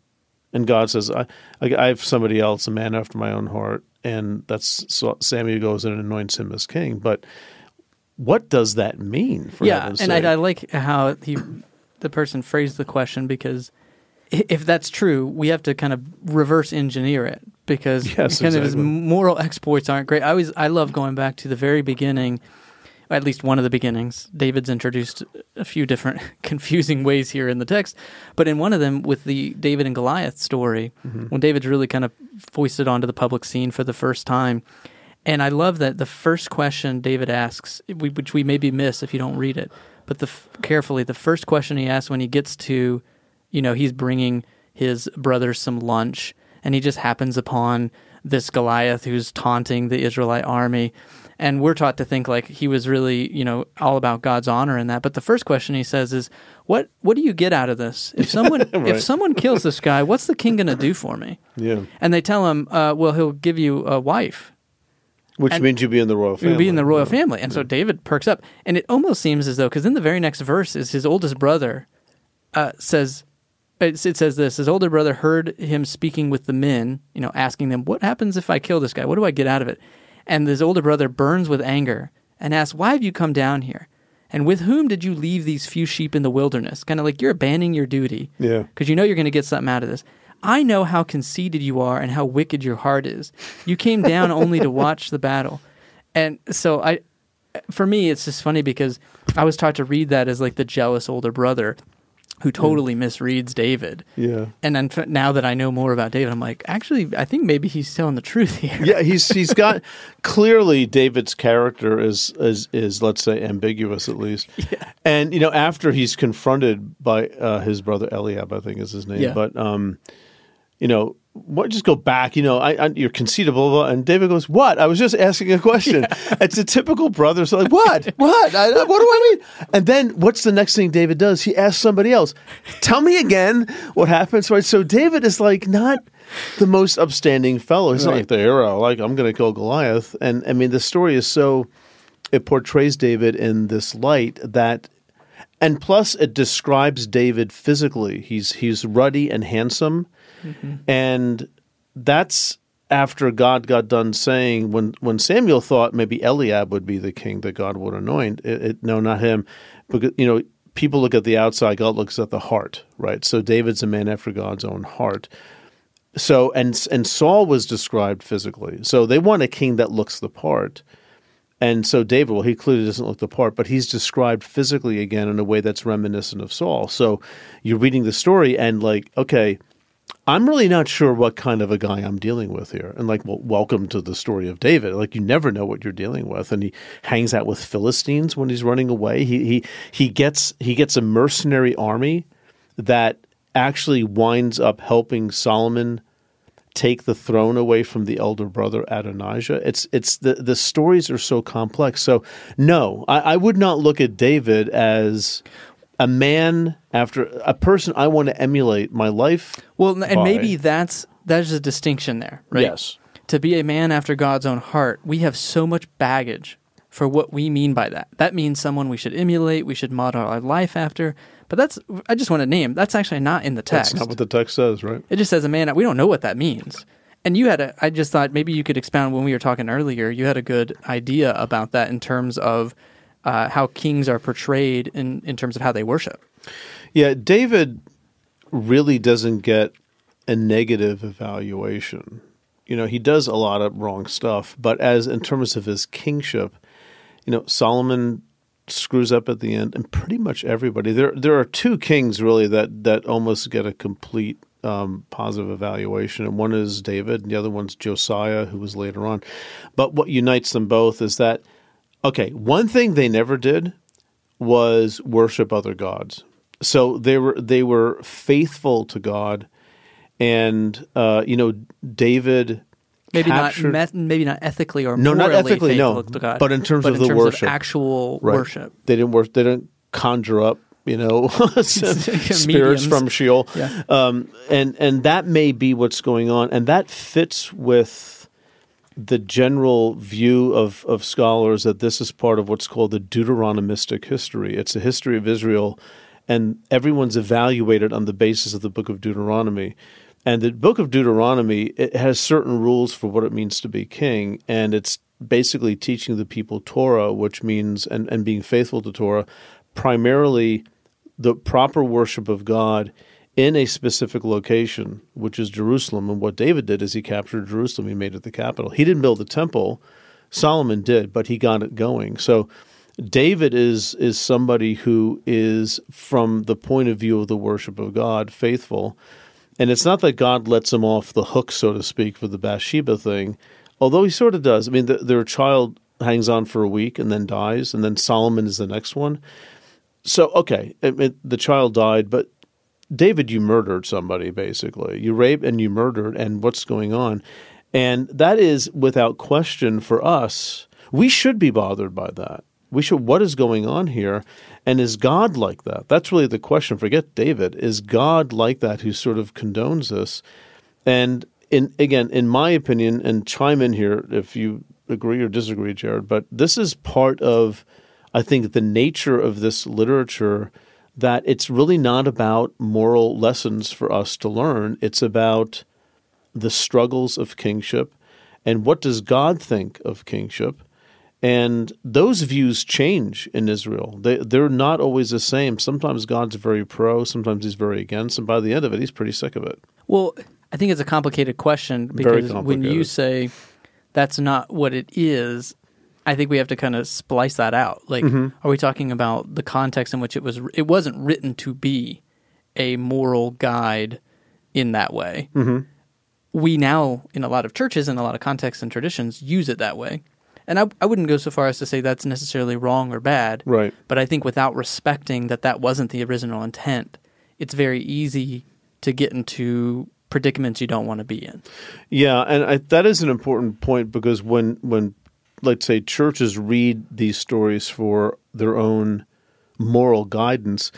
and God says, I, I have somebody else, a man after my own heart, and that's so Samuel goes and anoints him as king. But what does that mean? For yeah, and I, I, like how he, the person phrased the question because if that's true, we have to kind of reverse engineer it because yes, kind exactly. of his moral exploits aren't great. I always I love going back to the very beginning at least one of the beginnings. David's introduced a few different confusing ways here in the text, but in one of them, with the David and Goliath story, mm-hmm. when David's really kind of foisted onto the public scene for the first time. And I love that the first question David asks, which we maybe miss if you don't read it, but the carefully, the first question he asks when he gets to, you know, he's bringing his brother some lunch, and he just happens upon this Goliath who's taunting the Israelite army and we're taught to think like he was really you know all about God's honor and that. But the first question he says is, "What what do you get out of this? If someone right. if someone kills this guy, what's the king going to do for me?" Yeah, and they tell him, uh, "Well, he'll give you a wife." Which and means you'll be in the royal family. You'll be in the royal yeah. family. And so David perks up. And it almost seems as though, because in the very next verse is his oldest brother uh, says, it says this his older brother heard him speaking with the men, you know, asking them, What happens if I kill this guy? What do I get out of it? And his older brother burns with anger and asks, Why have you come down here? And with whom did you leave these few sheep in the wilderness? Kind of like you're abandoning your duty. Yeah. Because you know you're going to get something out of this. I know how conceited you are and how wicked your heart is. You came down only to watch the battle. And so I for me it's just funny because I was taught to read that as like the jealous older brother who totally mm. misreads David. Yeah. And then now that I know more about David, I'm like, actually, I think maybe he's telling the truth here. Yeah, he's he's got clearly David's character is is is let's say ambiguous at least. Yeah. And you know, after he's confronted by uh, his brother Eliab, I think is his name, yeah. but um, you know, what just go back you know I, I, you're conceitable and david goes what? I was just asking a question. Yeah. it's a typical brother so like what? What? I, what do i mean? And then what's the next thing david does? He asks somebody else tell me again what happens. Right so david is like not the most upstanding fellow. He's right. not like the hero. Like i'm gonna kill goliath. And i mean the story is so it portrays david in this light that and plus it describes david physically. He's he's ruddy and handsome Mm-hmm. And that's after God got done saying when when Samuel thought maybe Eliab would be the king that God would anoint. It, it, no, not him, because you know people look at the outside. God looks at the heart, right? So David's a man after God's own heart. So and and Saul was described physically. So they want a king that looks the part. And so David, well, he clearly doesn't look the part, but he's described physically again in a way that's reminiscent of Saul. So you're reading the story and like, okay, I'm really not sure what kind of a guy I'm dealing with here. And like, well, welcome to the story of David. Like, you never know what you're dealing with. And he hangs out with Philistines when he's running away. He he he gets he gets a mercenary army that actually winds up helping Solomon take the throne away from the elder brother Adonijah. It's it's the the stories are so complex. So no, I, I would not look at David as a man after a person I want to emulate my life. Well, and by. maybe that's that's a distinction there, right? Yes. To be a man after God's own heart, we have so much baggage for what we mean by that. That means someone we should emulate, we should model our life after. But that's I just want to name. That's actually not in the text. That's not what the text says, right? It just says a man. We don't know what that means. And you had a. I just thought maybe you could expound when we were talking earlier. You had a good idea about that in terms of uh, how kings are portrayed in, in terms of how they worship. Yeah, David really doesn't get a negative evaluation. You know, he does a lot of wrong stuff, but as in terms of his kingship, you know, Solomon screws up at the end, and pretty much everybody. There, there are two kings really that that almost get a complete um, positive evaluation, and one is David, and the other one's Josiah, who was later on. But what unites them both is that okay, one thing they never did was worship other gods. So they were they were faithful to God, and uh, you know David. Maybe captured- not, maybe not ethically or No, not ethically, no. to God, But in terms but of in the terms worship. actual Right. worship. They didn't work. They didn't conjure up, you know, spirits Mediums. from Sheol. Yeah. Um, and and that may be what's going on, and that fits with the general view of of scholars that this is part of what's called the Deuteronomistic history. It's a history of Israel, and everyone's evaluated on the basis of the Book of Deuteronomy. And the Book of Deuteronomy it has certain rules for what it means to be king, and it's basically teaching the people Torah, which means and, and being faithful to Torah, primarily the proper worship of God in a specific location, which is Jerusalem. And what David did is he captured Jerusalem, he made it the capital. He didn't build the temple, Solomon did, but he got it going. So David is is somebody who is from the point of view of the worship of God faithful. And it's not that God lets him off the hook, so to speak, for the Bathsheba thing, although he sort of does. I mean, the, their child hangs on for a week and then dies, and then Solomon is the next one. So, okay, it, it, the child died, but David, you murdered somebody, basically. You raped and you murdered, and what's going on? And that is without question for us. We should be bothered by that. We should, what is going on here? And is God like that? That's really the question. Forget David. Is God like that who sort of condones this? And in, again, in my opinion, and chime in here if you agree or disagree, Jared, but this is part of, I think, the nature of this literature that it's really not about moral lessons for us to learn. It's about the struggles of kingship and what does God think of kingship. And those views change in Israel. They, they're not always the same. Sometimes God's very pro, sometimes he's very against, and by the end of it, he's pretty sick of it. Well, I think it's a complicated question because when you say that's not what it is, I think we have to kind of splice that out. Like, Mm-hmm. are we talking about the context in which it was? It wasn't written to be a moral guide in that way. Mm-hmm. We now, in a lot of churches and a lot of contexts and traditions, use it that way. And I, I wouldn't go so far as to say that's necessarily wrong or bad. Right. But I think without respecting that that wasn't the original intent, it's very easy to get into predicaments you don't want to be in. Yeah, and I, that is an important point because when when let's say churches read these stories for their own moral guidance,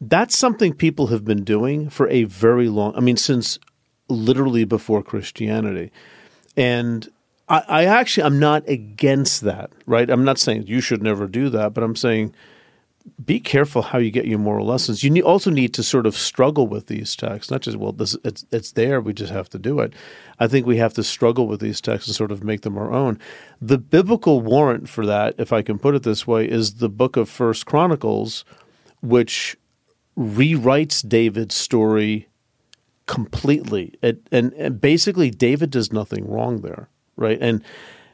that's something people have been doing for a very long. I mean, since literally before Christianity, and I, I actually I'm not against that. Right? I'm not saying you should never do that, but I'm saying be careful how you get your moral lessons. You need, also need to sort of struggle with these texts, not just well, this, it's it's there. We just have to do it. I think we have to struggle with these texts and sort of make them our own. The biblical warrant for that, if I can put it this way, is the book of First Chronicles, which rewrites David's story completely. It, and, and basically, David does nothing wrong there, right? And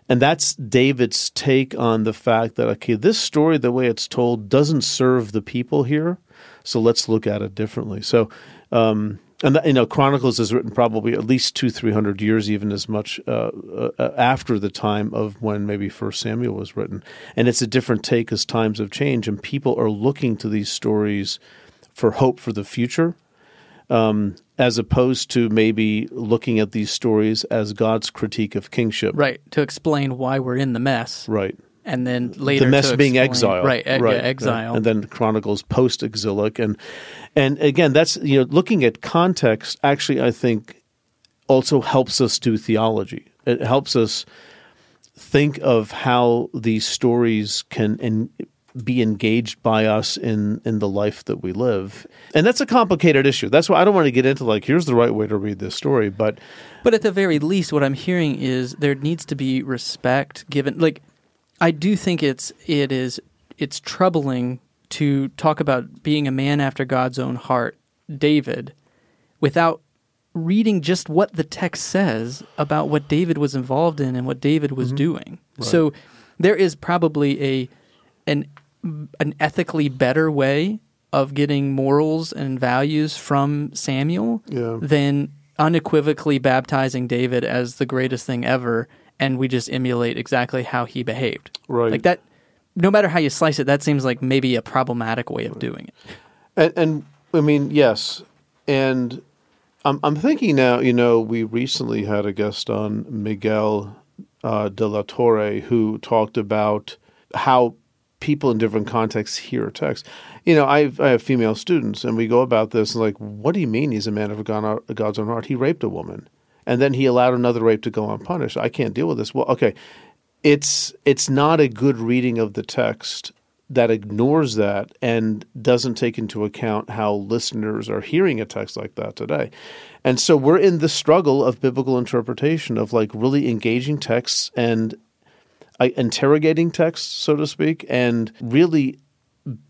and that's David's take on the fact that okay, this story, the way it's told, doesn't serve the people here, so let's look at it differently. So, um, and that, you know, Chronicles is written probably at least two, three hundred years, even as much uh, uh, after the time of when maybe First Samuel was written, and it's a different take as times have changed, and people are looking to these stories for hope for the future um, as opposed to maybe looking at these stories as God's critique of kingship. Right. To explain why we're in the mess. Right. And then later the mess being exile, Right. e- yeah, exile. and then Chronicles post-exilic, and and again, that's you know looking at context. Actually, I think also helps us do theology. It helps us think of how these stories can en- be engaged by us in in the life that we live, and that's a complicated issue. That's why I don't want to get into like here's the right way to read this story, but But at the very least, what I'm hearing is there needs to be respect given. Like, I do think it's it is it's troubling to talk about being a man after God's own heart, David, without reading just what the text says about what David was involved in and what David was mm-hmm. doing. So there is probably a an an ethically better way of getting morals and values from Samuel Yeah. than unequivocally baptizing David as the greatest thing ever and we just emulate exactly how he behaved. Right. Like that no matter how you slice it, that seems like maybe a problematic way of doing it. And, and I mean, yes, and I'm I'm thinking now. You know, we recently had a guest on Miguel uh, de la Torre who talked about how people in different contexts hear a text. You know, I've, I have female students, and we go about this and like, what do you mean he's a man of God's own heart? He raped a woman, and then he allowed another rape to go unpunished. I can't deal with this. Well, okay, it's it's not a good reading of the text that ignores that and doesn't take into account how listeners are hearing a text like that today. And so we're in the struggle of biblical interpretation of like really engaging texts and interrogating texts, so to speak, and really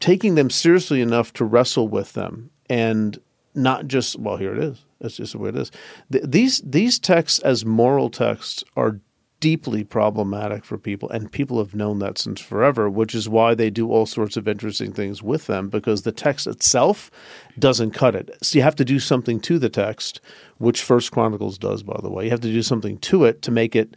taking them seriously enough to wrestle with them and not just well here it is. That's just the way it is. Th- these these texts as moral texts are deeply problematic for people and people have known that since forever which is why they do all sorts of interesting things with them because the text itself doesn't cut it. So you have to do something to the text which first chronicles does by the way. You have to do something to it to make it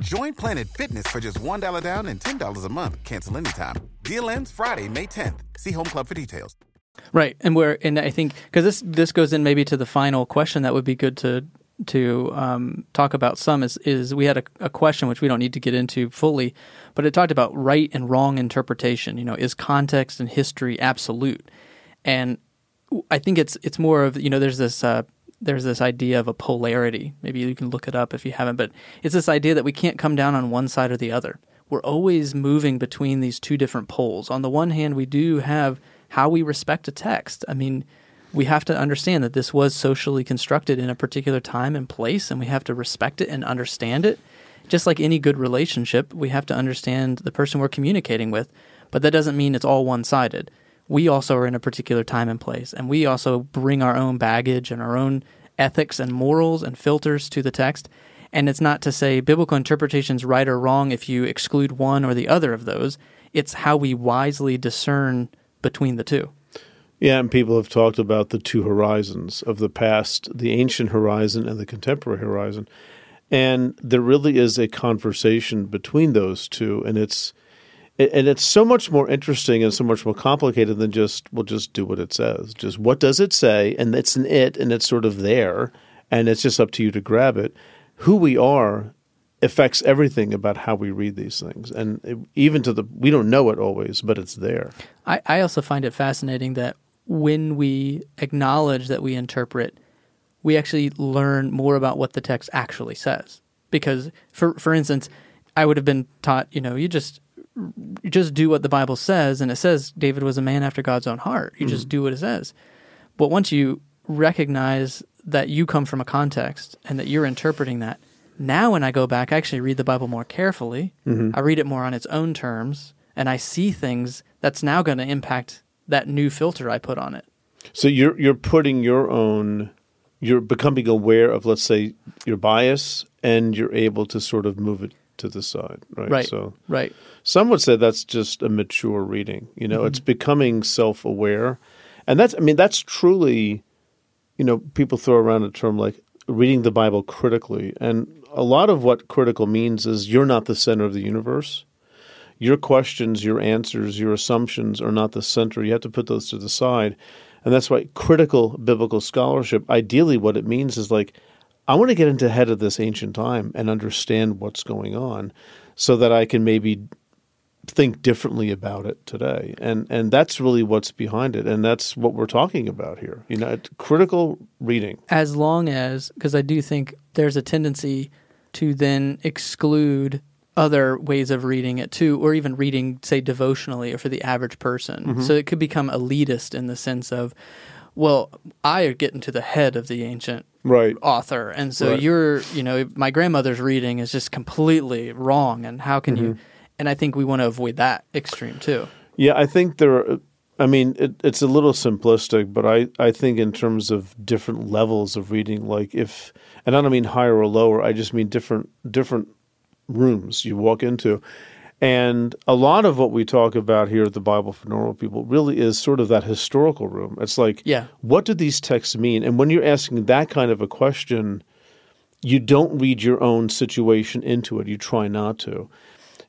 Join Planet Fitness for just $1 down and $10 a month. Cancel anytime. Deal ends Friday, May 10th. See Home Club for details. Right, and where and I think because this this goes in maybe to the final question that would be good to to um, talk about some is is we had a, a question which we don't need to get into fully, but it talked about right and wrong interpretation. You know, is context and history absolute? And I think it's it's more of you know there's this uh, there's this idea of a polarity. Maybe you can look it up if you haven't, but it's this idea that we can't come down on one side or the other. We're always moving between these two different poles. On the one hand, we do have how we respect a text. I mean, we have to understand that this was socially constructed in a particular time and place, and we have to respect it and understand it. Just like any good relationship, we have to understand the person we're communicating with, but that doesn't mean it's all one sided. We also are in a particular time and place, and we also bring our own baggage and our own ethics and morals and filters to the text. And it's not to say biblical interpretation's right or wrong if you exclude one or the other of those. It's how we wisely discern between the two. Yeah, and people have talked about the two horizons of the past, the ancient horizon and the contemporary horizon. And there really is a conversation between those two and it's and it's so much more interesting and so much more complicated than just well just do what it says. Just what does it say and it's an it and it's sort of there and it's just up to you to grab it. Who we are affects everything about how we read these things and it, even to the we don't know it always but it's there. I, I also find it fascinating that when we acknowledge that we interpret, we actually learn more about what the text actually says. Because, for for instance, I would have been taught, you know, you just just do what the Bible says, and it says David was a man after God's own heart. You just mm. do what it says. But once you recognize that you come from a context and that you're interpreting that, now when I go back, I actually read the Bible more carefully. Mm-hmm. I read it more on its own terms, and I see things that's now going to impact that new filter I put on it. So you're you're putting your own you're becoming aware of let's say your bias and you're able to sort of move it to the side, right? Right. So Right. some would say that's just a mature reading. You know, it's mm-hmm. becoming self-aware. And that's I mean that's truly you know, people throw around a term like reading the Bible critically and a lot of what critical means is you're not the center of the universe your questions, your answers, your assumptions are not the center. You have to put those to the side. And that's why critical biblical scholarship, ideally, what it means is like, I want to get into head of this ancient time and understand what's going on so that I can maybe think differently about it today, and and that's really what's behind it, and that's what we're talking about here. You know, it's critical reading. as long as because I do think there's a tendency to then exclude other ways of reading it too, or even reading, say, devotionally or for the average person. Mm-hmm. So it could become elitist in the sense of, well, I are getting to the head of the ancient Right. author, and so Right. you're, you know, my grandmother's reading is just completely wrong, and how can Mm-hmm. you? And I think we want to avoid that extreme too. Yeah, I think there. Are, I mean, it, it's a little simplistic, but I, I think in terms of different levels of reading, like if, and I don't mean higher or lower. I just mean different different rooms you walk into, and a lot of what we talk about here at the Bible for Normal People really is sort of that historical room. It's like, Yeah. what do these texts mean? And when you're asking that kind of a question, you don't read your own situation into it. You try not to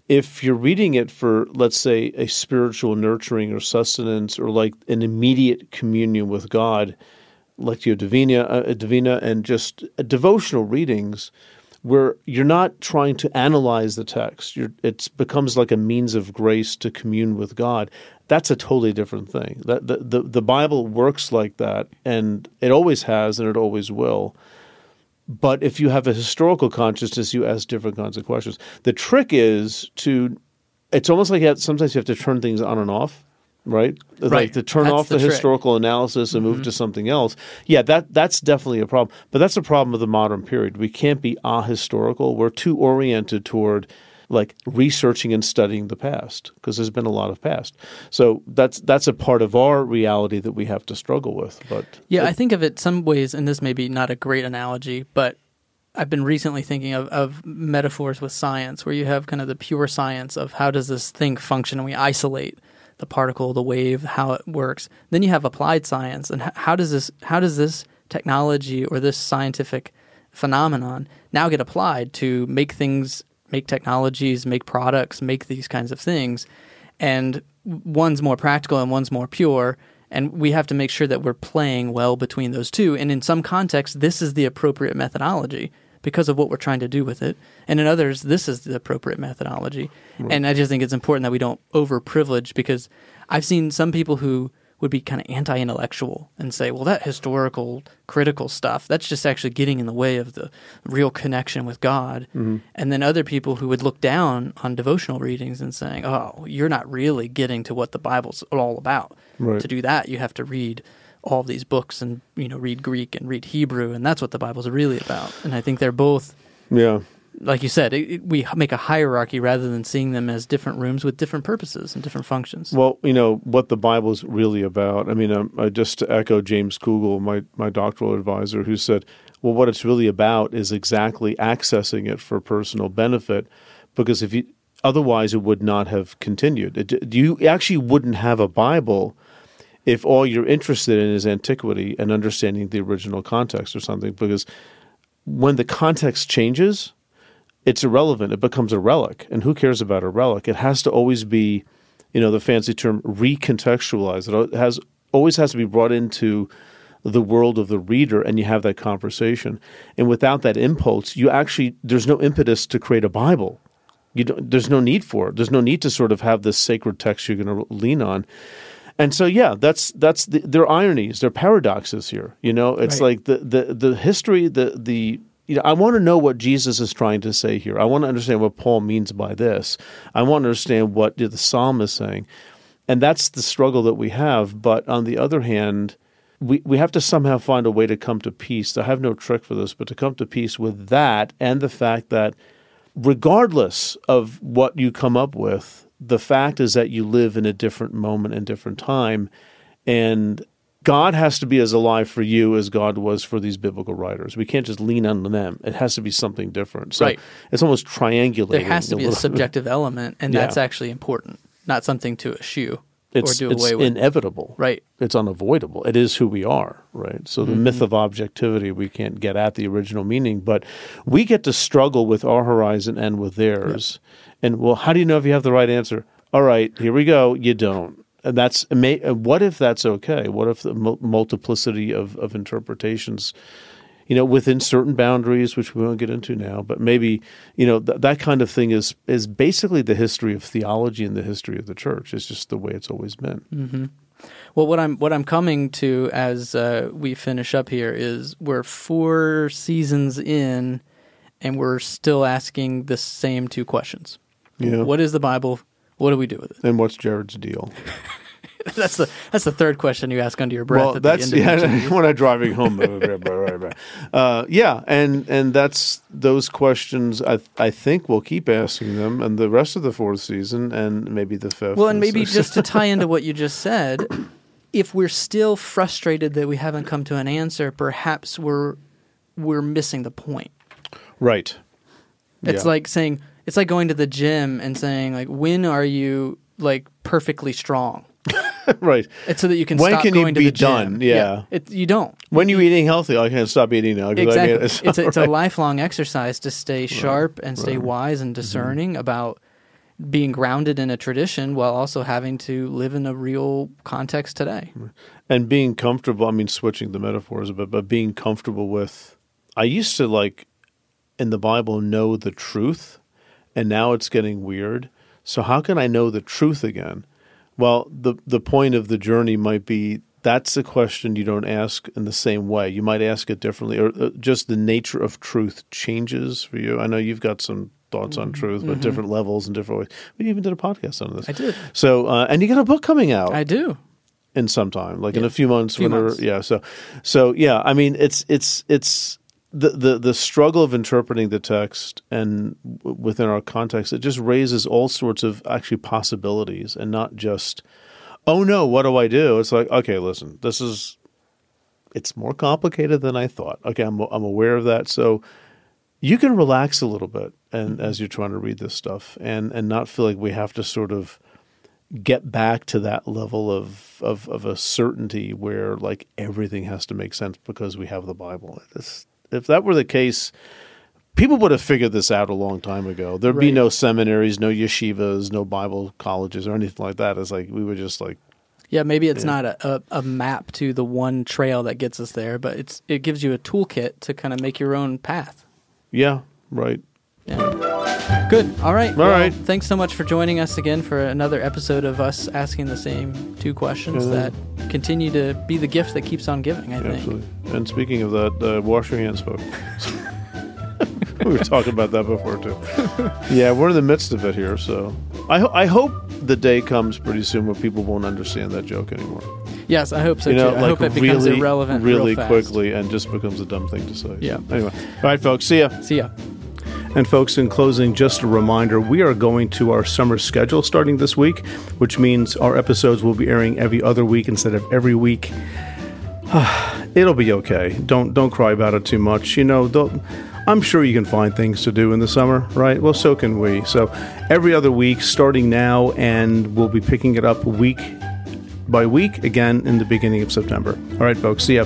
if you're reading it for, let's say, a spiritual nurturing or sustenance or like an immediate communion with God, Lectio Divina, uh, Divina and just uh, devotional readings, where you're not trying to analyze the text, it becomes like a means of grace to commune with God. That's a totally different thing. That the, the the Bible works like that, and it always has, and it always will. But if you have a historical consciousness, you ask different kinds of questions. The trick is to, it's almost like you have, sometimes you have to turn things on and off, right? Like Right. to turn That's off the the, historical analysis and move to mm-hmm. something else. Yeah, that that's definitely a problem. But that's a problem of the modern period. We can't be ahistorical. We're too oriented toward like researching and studying the past because there's been a lot of past. So that's that's a part of our reality that we have to struggle with. But Yeah, I think of it some ways, and this may be not a great analogy, but I've been recently thinking of, of metaphors with science, where you have kind of the pure science of how does this thing function, and we isolate the particle, the wave, how it works. Then you have applied science, and how does this how does this technology or this scientific phenomenon now get applied to make things, make technologies, make products, make these kinds of things, and one's more practical and one's more pure. And we have to make sure that we're playing well between those two. And in some contexts this is the appropriate methodology because of what we're trying to do with it. And in others this is the appropriate methodology. And i just think it's important that we don't over privilege because i've seen some people who would be kind of anti-intellectual and say well that historical critical stuff that's just actually getting in the way of the real connection with god. Mm-hmm. And then other people who would look down on devotional readings and saying oh you're not really getting to what the bible's all about. Right. to do that you have to read all these books and you know read greek and read hebrew and that's what the bible's really about and i think they're both yeah. like you said it, it- we make a hierarchy rather than seeing them as different rooms with different purposes and different functions Well, you know what the Bible's really about. I mean, um, I just to echo James Kugel, my my doctoral advisor, who said, "Well, what it's really about is exactly accessing it for personal benefit, because if you otherwise, it would not have continued. It, you actually wouldn't have a Bible." If all you're interested in is antiquity and understanding the original context or something, because when the context changes, it's irrelevant. It becomes a relic. And who cares about a relic? It has to always be, you know, the fancy term recontextualized. It has always has to be brought into the world of the reader and you have that conversation. And without that impulse, you actually there's no impetus to create a Bible. You don't, there's no need for it. There's no need to sort of have this sacred text you're going to lean on. And so, yeah, that's that's the, there are ironies, there are paradoxes here. You know, it's Right. like the the the history, the the you know, I want to know what Jesus is trying to say here. I want to understand what Paul means by this. I want to understand what the psalm is saying, and that's the struggle that we have. But on the other hand, we we have to somehow find a way to come to peace. I have no trick for this, but to come to peace with that and the fact that regardless of what you come up with, the fact is that you live in a different moment and different time. And God has to be as alive for you as God was for these biblical writers. We can't just lean on them. It has to be something different. So Right. it's almost triangulating. there has to be a little- subjective element and Yeah. that's actually important not something to eschew It's, or do it's away with It's inevitable. right It's unavoidable. It is who we are, right? So the Mm-hmm. myth of objectivity, we can't get at the original meaning, but we get to struggle with our horizon and with theirs. And well, how do you know if you have the right answer? All right, here we go. You don't. And that's what if that's okay? What if the multiplicity of, of interpretations, you know, within certain boundaries, which we won't get into now, but maybe, you know, th- that kind of thing is is basically the history of theology and the history of the church. It's just the way it's always been. Well, what I'm what I'm coming to as uh, we finish up here is we're four seasons in, and we're still asking the same two questions. Yeah. What is the Bible? What do we do with it? And what's Jared's deal? that's the that's the third question you ask under your breath. well, at the that's end of each yeah. when I'm driving home, uh, yeah, and and that's those questions. I I think we'll keep asking them, and the rest of the fourth season, and maybe the fifth. Well, and maybe sixth. just to tie into what you just said, if we're still frustrated that we haven't come to an answer, perhaps we're we're missing the point. right. It's Yeah. like saying it's like going to the gym and saying like when are you like perfectly strong? right. It's so that you can When stop can you going to be the gym. done? Yeah. It, you don't. When you eating healthy, I can't stop eating now. Exactly. it's it's a, it's a lifelong exercise to stay sharp and stay wise and mm-hmm. discerning about being grounded in a tradition while also having to live in a real context today. and being comfortable. I mean, switching the metaphors a bit, but being comfortable with. I used to like in the Bible know the truth, and now it's getting weird. So how can I know the truth again? Well, the the point of the journey might be that's a question you don't ask in the same way. You might ask it differently, or uh, just the nature of truth changes for you. I know you've got some thoughts on truth, but different levels and different ways. We even did a podcast on this. I did. So, uh, and you got a book coming out I do. in some time, like in a few months. Few whenever, months. yeah. So, so yeah. I mean, it's it's it's the the the struggle of interpreting the text and w- within our context. It just raises all sorts of actually possibilities, and not just, oh no, what do I do? It's like, okay, listen, this is. It's more complicated than I thought. Okay, I'm I'm aware of that. So you can relax a little bit and mm-hmm. as you're trying to read this stuff and and not feel like we have to sort of get back to that level of of, of a certainty where like everything has to make sense because we have the Bible. It's, if that were the case, people would have figured this out a long time ago. There'd be no seminaries, no yeshivas, no Bible colleges or anything like that. It's like we would just like Yeah, maybe it's not a, a, a map to the one trail that gets us there, but it's it gives you a toolkit to kind of make your own path. yeah, right. Yeah. Good. All right. All right. Thanks so much for joining us again for another episode of us asking the same two questions Yeah. that continue to be the gift that keeps on giving, I think. Absolutely. And speaking of that, uh, wash your hands, folks. we were talking about that before too. Yeah, we're in the midst of it here, so I ho- I hope the day comes pretty soon where people won't understand that joke anymore. Yes, I hope so you know, too. I like hope it becomes really, irrelevant really real quickly and just becomes a dumb thing to say. Yeah. Anyway, all right, folks. See ya. See ya. And folks, in closing, just a reminder we are going to our summer schedule starting this week, which means our episodes will be airing every other week instead of every week. It'll be okay. Don't don't cry about it too much. You know, I'm sure you can find things to do in the summer, right? Well, so can we. So every other week, starting now, and we'll be picking it up week by week again in the beginning of September. All right, folks. See ya.